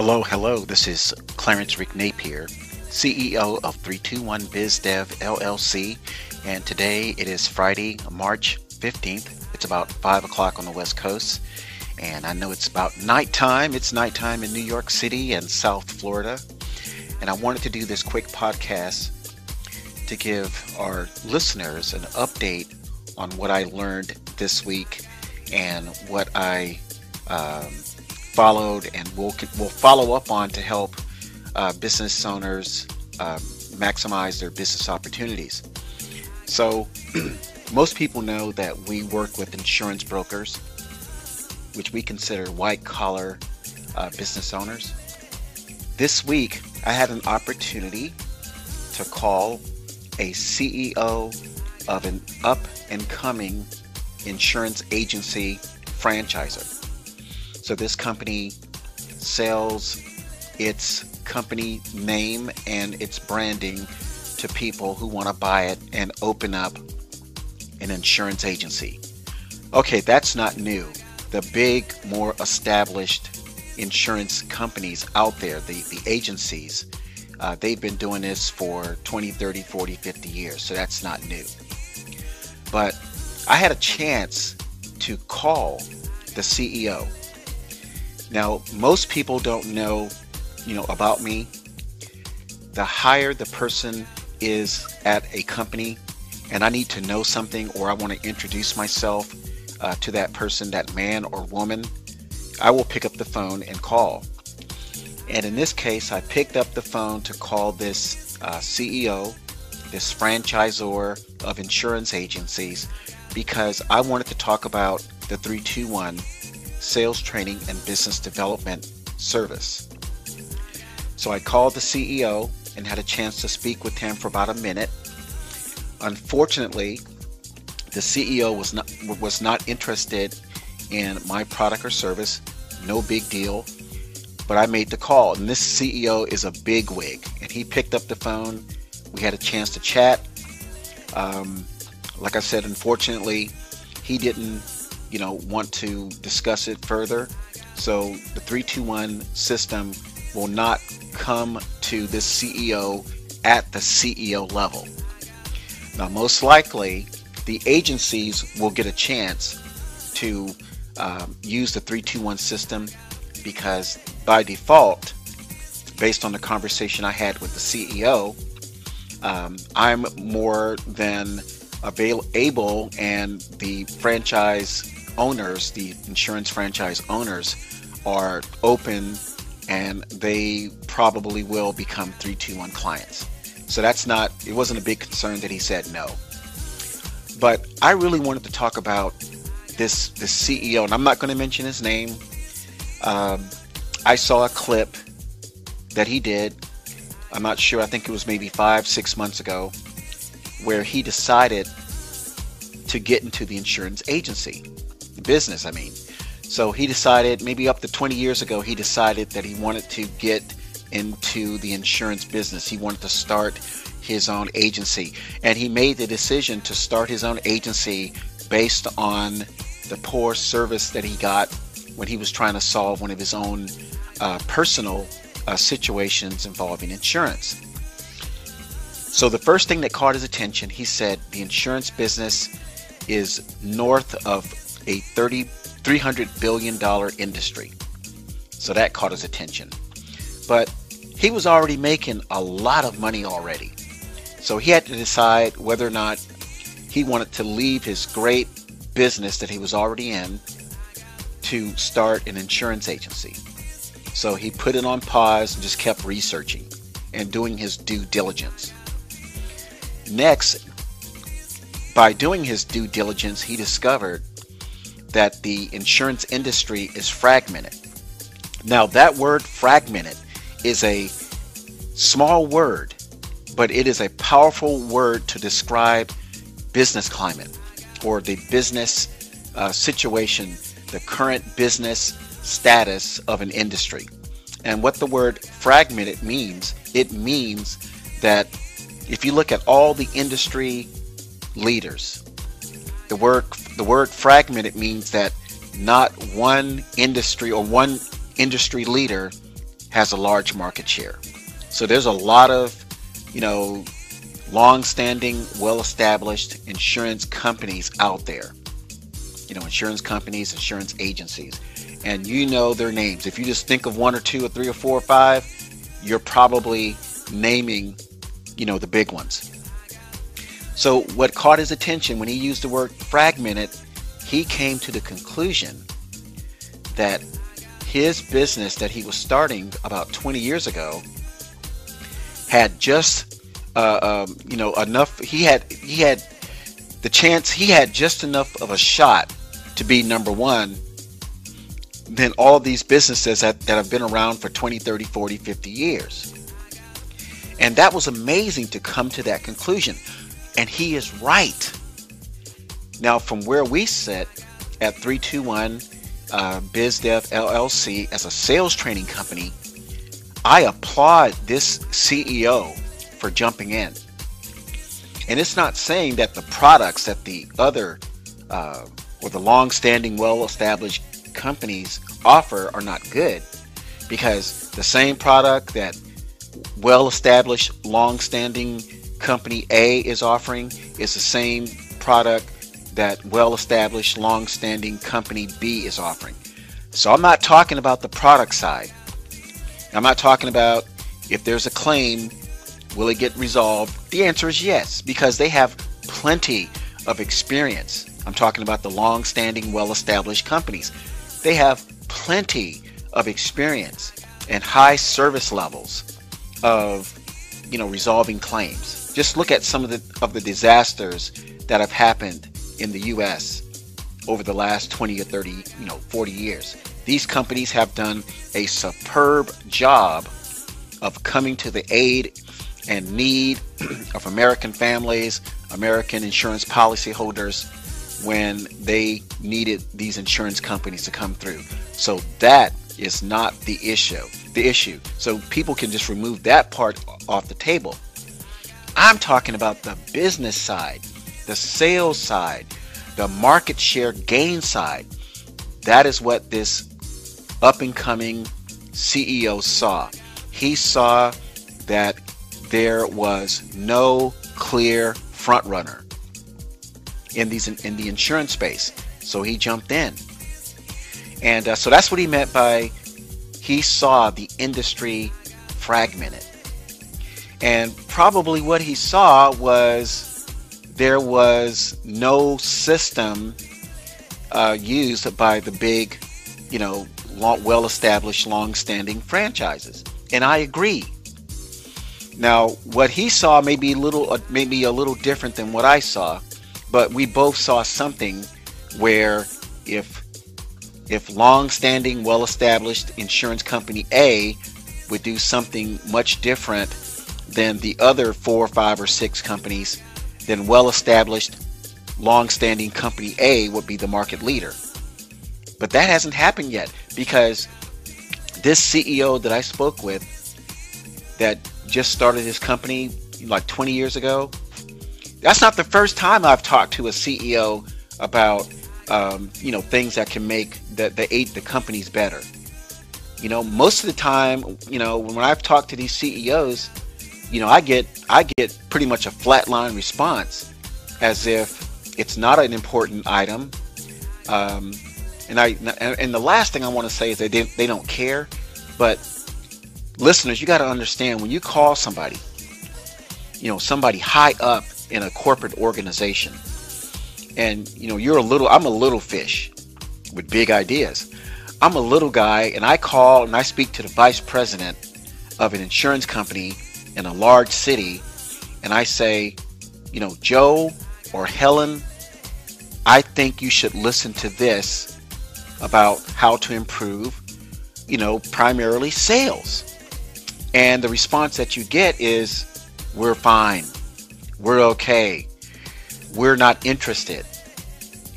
Hello, hello. This is Clarence Rick Napier, CEO of 321 BizDev LLC, and today it is Friday, March 15th. It's about 5 o'clock on the West Coast, and I know it's about nighttime. It's nighttime in New York City and South Florida, and I wanted to do this quick podcast to give our listeners an update on what I learned this week and what I um, followed and will will follow up on to help uh, business owners um, maximize their business opportunities. So, most people know that we work with insurance brokers, which we consider white collar uh, business owners. This week, I had an opportunity to call a CEO of an up and coming insurance agency franchisor. So this company sells its company name and its branding to people who want to buy it and open up an insurance agency. Okay, that's not new. The big, more established insurance companies out there, the, the agencies, uh, they've been doing this for 20, 30, 40, 50 years, so that's not new. But I had a chance to call the CEO now, most people don't know, you know, about me. The higher the person is at a company, and I need to know something, or I want to introduce myself uh, to that person, that man or woman, I will pick up the phone and call. And in this case, I picked up the phone to call this uh, CEO, this franchisor of insurance agencies, because I wanted to talk about the 321 sales training and business development service. So I called the CEO and had a chance to speak with him for about a minute. Unfortunately, the CEO was not was not interested in my product or service. No big deal. But I made the call, and this CEO is a big wig, and he picked up the phone. We had a chance to chat. Um, like I said, unfortunately, he didn't you know want to discuss it further. So the 321 system will not come to this CEO at the CEO level. Now most likely the agencies will get a chance to um, use the 321 system because by default based on the conversation I had with the CEO um, I'm more than avail- able and the franchise owners, the insurance franchise owners, are open and they probably will become 321 clients. So that's not, it wasn't a big concern that he said no. But I really wanted to talk about this, this CEO, and I'm not going to mention his name. Um, I saw a clip that he did. I'm not sure, I think it was maybe five, six months ago, where he decided to get into the insurance agency business, I mean. So he decided, maybe up to 20 years ago, he decided that he wanted to get into the insurance business. He wanted to start his own agency. And he made the decision to start his own agency based on the poor service that he got when he was trying to solve one of his own uh, personal uh, situations involving insurance. So the first thing that caught his attention, he said the insurance business is north of a 30, $300 billion industry. So that caught his attention. But he was already making a lot of money already. So he had to decide whether or not he wanted to leave his great business that he was already in to start an insurance agency. So he put it on pause and just kept researching and doing his due diligence. Next, by doing his due diligence, he discovered that the insurance industry is fragmented. Now, that word fragmented is a small word, but it is a powerful word to describe business climate or the business uh, situation, the current business status of an industry. And what the word fragmented means, it means that if you look at all the industry leaders, the word the word fragmented means that not one industry or one industry leader has a large market share. So there's a lot of, you know, long-standing, well-established insurance companies out there. You know, insurance companies, insurance agencies, and you know their names. If you just think of one or two or three or four or five, you're probably naming, you know, the big ones. So what caught his attention when he used the word fragmented, he came to the conclusion that his business that he was starting about 20 years ago had just uh, um, you know enough he had he had the chance he had just enough of a shot to be number one than all these businesses that, that have been around for 20 30 40 50 years. And that was amazing to come to that conclusion and he is right now from where we sit at 321 uh, BizDev LLC as a sales training company, I applaud this CEO for jumping in. And it's not saying that the products that the other uh, or the long-standing, well-established companies offer are not good, because the same product that well-established, long-standing company A is offering is the same product that well-established, long-standing company B is offering. So I'm not talking about the product side. I'm not talking about if there's a claim, will it get resolved? The answer is yes, because they have plenty of experience. I'm talking about the long-standing, well-established companies. They have plenty of experience and high service levels of, you know, resolving claims. Just look at some of the of the disasters that have happened in the US over the last 20 or 30, you know, 40 years. These companies have done a superb job of coming to the aid and need of American families, American insurance policyholders when they needed these insurance companies to come through. So that is not the issue. The issue. So people can just remove that part off the table. I'm talking about the business side the sales side, the market share gain side. That is what this up and coming CEO saw. He saw that there was no clear front runner in these in the insurance space. So he jumped in. And uh, so that's what he meant by he saw the industry fragmented. And probably what he saw was there was no system uh, used by the big, you know, well-established, long-standing franchises, and I agree. Now, what he saw may be a little, uh, maybe a little different than what I saw, but we both saw something where if if long-standing, well-established insurance company A would do something much different than the other four, five, or six companies then well-established, long-standing company A would be the market leader. But that hasn't happened yet because this CEO that I spoke with that just started his company like 20 years ago, that's not the first time I've talked to a CEO about um, you know things that can make the the eight the companies better. You know, most of the time, you know, when I've talked to these CEOs, you know, I get I get pretty much a flatline response, as if it's not an important item. Um, and I and the last thing I want to say is they, they don't care. But listeners, you got to understand when you call somebody, you know, somebody high up in a corporate organization, and you know, you're a little I'm a little fish with big ideas. I'm a little guy, and I call and I speak to the vice president of an insurance company in a large city and I say, you know, Joe or Helen, I think you should listen to this about how to improve, you know, primarily sales. And the response that you get is, we're fine. We're okay. We're not interested.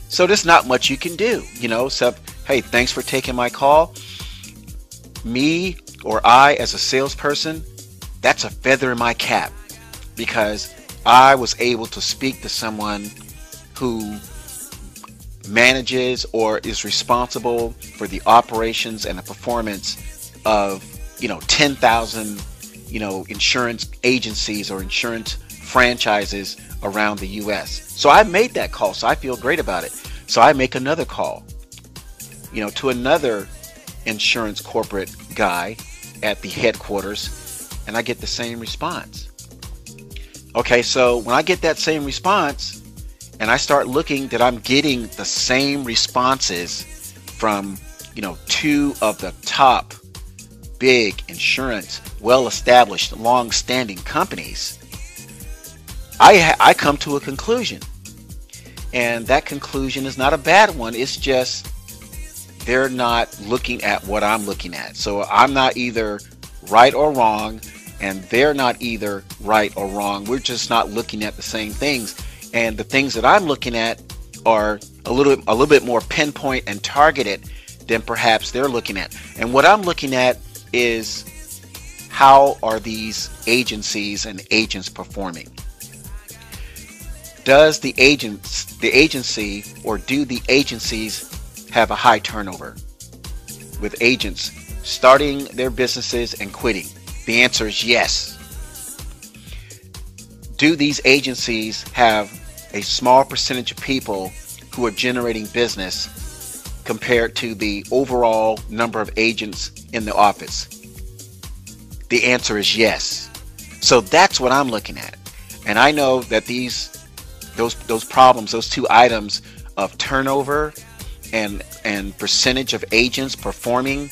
So there's not much you can do, you know, so hey, thanks for taking my call. Me or I as a salesperson, that's a feather in my cap because I was able to speak to someone who manages or is responsible for the operations and the performance of you know, 10,000, you know, insurance agencies or insurance franchises around the US. So I made that call, so I feel great about it. So I make another call, you know, to another insurance corporate guy at the headquarters, and I get the same response. Okay, so when I get that same response, and I start looking that I'm getting the same responses from, you know, two of the top big insurance, well established, long standing companies, I, I come to a conclusion. And that conclusion is not a bad one. It's just they're not looking at what I'm looking at. So I'm not either right or wrong, and they're not either right or wrong. We're just not looking at the same things. And the things that I'm looking at are a little a little bit more pinpoint and targeted than perhaps they're looking at. And what I'm looking at is how are these agencies and agents performing? does the agents the agency or do the agencies have a high turnover with agents starting their businesses and quitting? The answer is yes. Do these agencies have a small percentage of people who are generating business compared to the overall number of agents in the office? The answer is yes. So that's what i'm looking at. And i know that these those those problems, those two items of turnover and and percentage of agents performing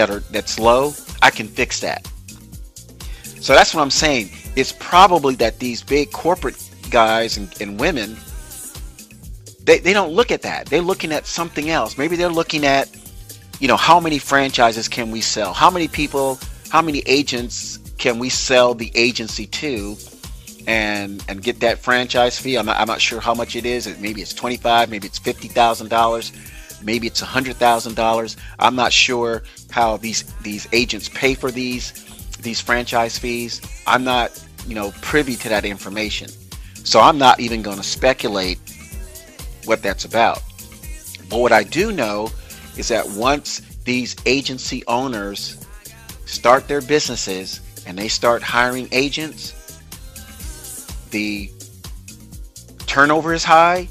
that are that's low, I can fix that. So that's what I'm saying. It's probably that these big corporate guys and, and women they, they don't look at that. They're looking at something else. Maybe they're looking at, you know, how many franchises can we sell? How many people, how many agents can we sell the agency to? and and get that franchise fee. I'm not, I'm not sure how much it is. Maybe it's twenty five. Maybe it's fifty thousand dollars. Maybe it's a hundred thousand dollars. I'm not sure how these these agents pay for these these franchise fees. I'm not you know privy to that information, so I'm not even going to speculate what that's about. But what I do know is that once these agency owners start their businesses and they start hiring agents the turnover is high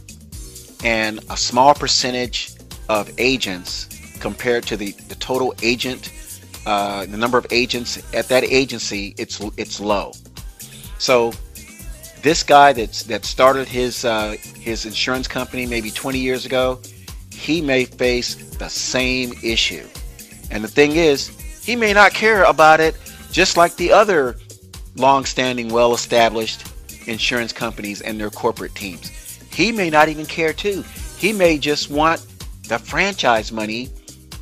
and a small percentage of agents compared to the, the total agent uh, the number of agents at that agency it's it's low so this guy that's that started his uh, his insurance company maybe 20 years ago he may face the same issue and the thing is he may not care about it just like the other long-standing well-established insurance companies and their corporate teams. He may not even care too. He may just want the franchise money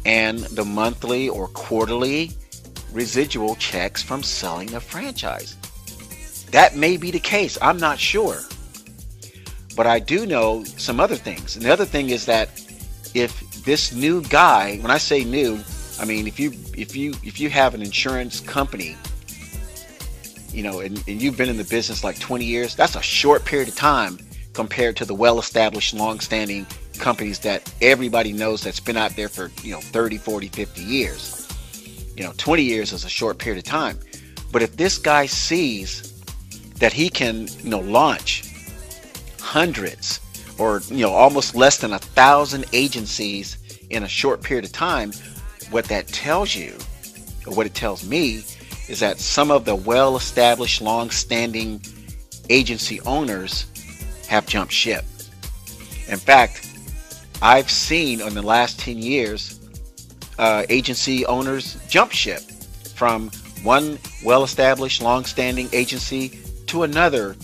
and the monthly or quarterly residual checks from selling the franchise. That may be the case. I'm not sure. But I do know some other things. And the other thing is that if this new guy, when I say new, I mean if you if you if you have an insurance company you know, and, and you've been in the business like 20 years, that's a short period of time compared to the well-established, long-standing companies that everybody knows that's been out there for, you know, 30, 40, 50 years. You know, 20 years is a short period of time. But if this guy sees that he can, you know, launch hundreds or, you know, almost less than a thousand agencies in a short period of time, what that tells you, or what it tells me, is that some of the well established, long standing agency owners have jumped ship. In fact, I've seen in the last 10 years uh, agency owners jump ship from one well established, long standing agency to another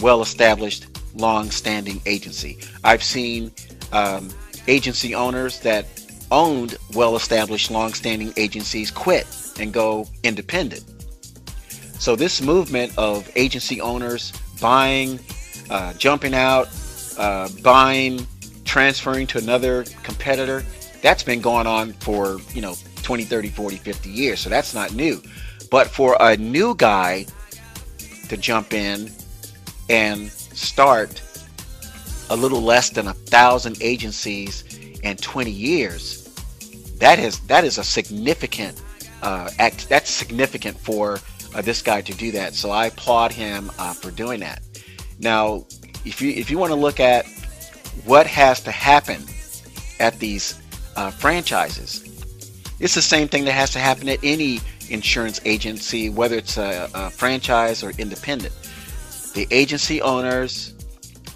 well established, long standing agency. I've seen um, agency owners that owned well established, long standing agencies quit and go independent. So this movement of agency owners buying, uh, jumping out, uh, buying, transferring to another competitor, that's been going on for, you know, 20, 30, 40, 50 years. So that's not new. But for a new guy to jump in and start a little less than a thousand agencies in 20 years, that is that is a significant uh, act, that's significant for uh, this guy to do that. So I applaud him uh, for doing that. Now, if you if you want to look at what has to happen at these uh, franchises, it's the same thing that has to happen at any insurance agency, whether it's a, a franchise or independent. The agency owners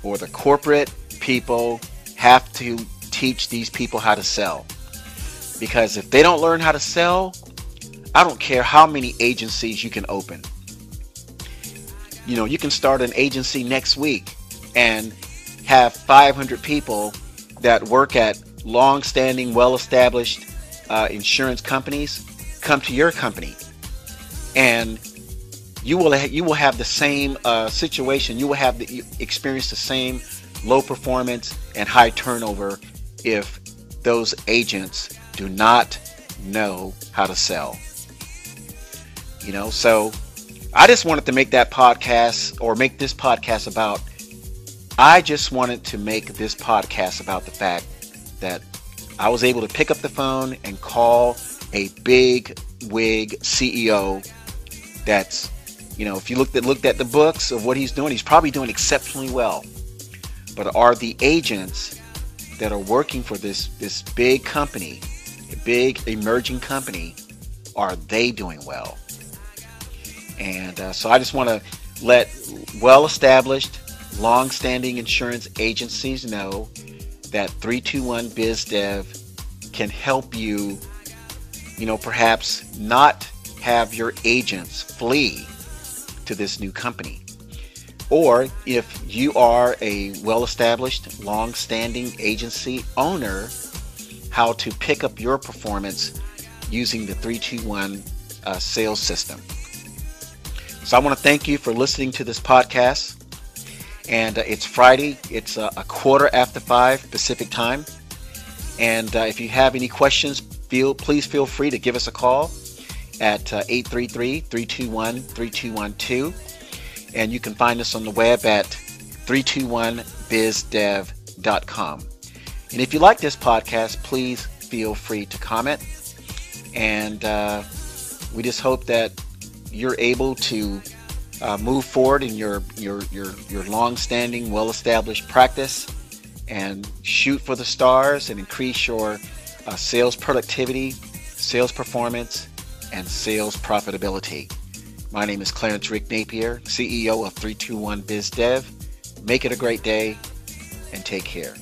or the corporate people have to teach these people how to sell. Because if they don't learn how to sell, I don't care how many agencies you can open. You know, you can start an agency next week and have 500 people that work at long-standing, well-established uh, insurance companies come to your company, and you will ha- you will have the same uh, situation. You will have the experience the same low performance and high turnover if those agents do not know how to sell. You know, so I just wanted to make that podcast or make this podcast about. I just wanted to make this podcast about the fact that I was able to pick up the phone and call a big wig CEO that's, you know, if you looked at looked at the books of what he's doing, he's probably doing exceptionally well. But are the agents that are working for this this big company, a big emerging company, are they doing well? And uh, so I just want to let well established, long standing insurance agencies know that 321 BizDev can help you, you know, perhaps not have your agents flee to this new company. Or if you are a well established, long standing agency owner, how to pick up your performance using the 321 uh, sales system. So I want to thank you for listening to this podcast. And uh, it's Friday. It's uh, a quarter after five Pacific time. And uh, if you have any questions, feel please feel free to give us a call at 833-321-3212. Uh, and you can find us on the web at 321bizdev.com. And if you like this podcast, please feel free to comment. And uh, we just hope that you're able to uh, move forward in your your your your long-standing, well-established practice, and shoot for the stars and increase your uh, sales productivity, sales performance, and sales profitability. My name is Clarence Rick Napier, CEO of 321 BizDev. Make it a great day and take care.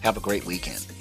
Have a great weekend.